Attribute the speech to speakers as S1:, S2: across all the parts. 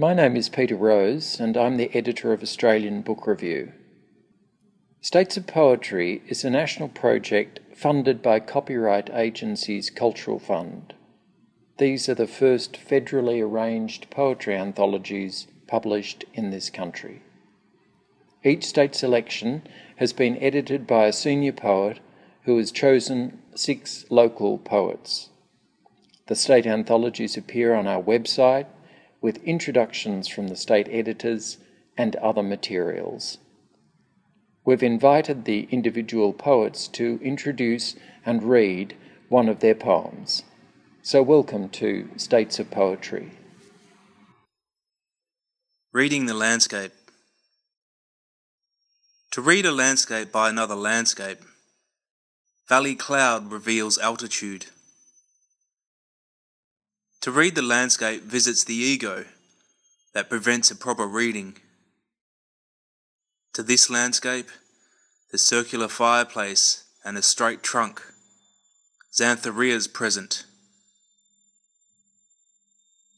S1: My name is Peter Rose, and I'm the editor of Australian Book Review. States of Poetry is a national project funded by Copyright Agency's Cultural Fund. These are the first federally arranged poetry anthologies published in this country. Each state selection has been edited by a senior poet who has chosen six local poets. The state anthologies appear on our website with introductions from the state editors and other materials. We've invited the individual poets to introduce and read one of their poems. So, welcome to States of Poetry.
S2: Reading the landscape. To read a landscape by another landscape, valley cloud reveals altitude. To read the landscape visits the ego that prevents a proper reading. To this landscape, the circular fireplace and a straight trunk, Xanthorrhoea's present.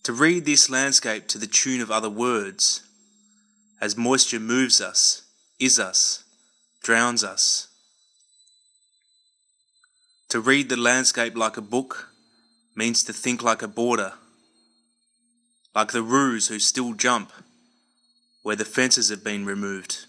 S2: To read this landscape to the tune of other words, as moisture moves us, is us, drowns us. To read the landscape like a book means to think like a boarder, like the roos who still jump where the fences have been removed.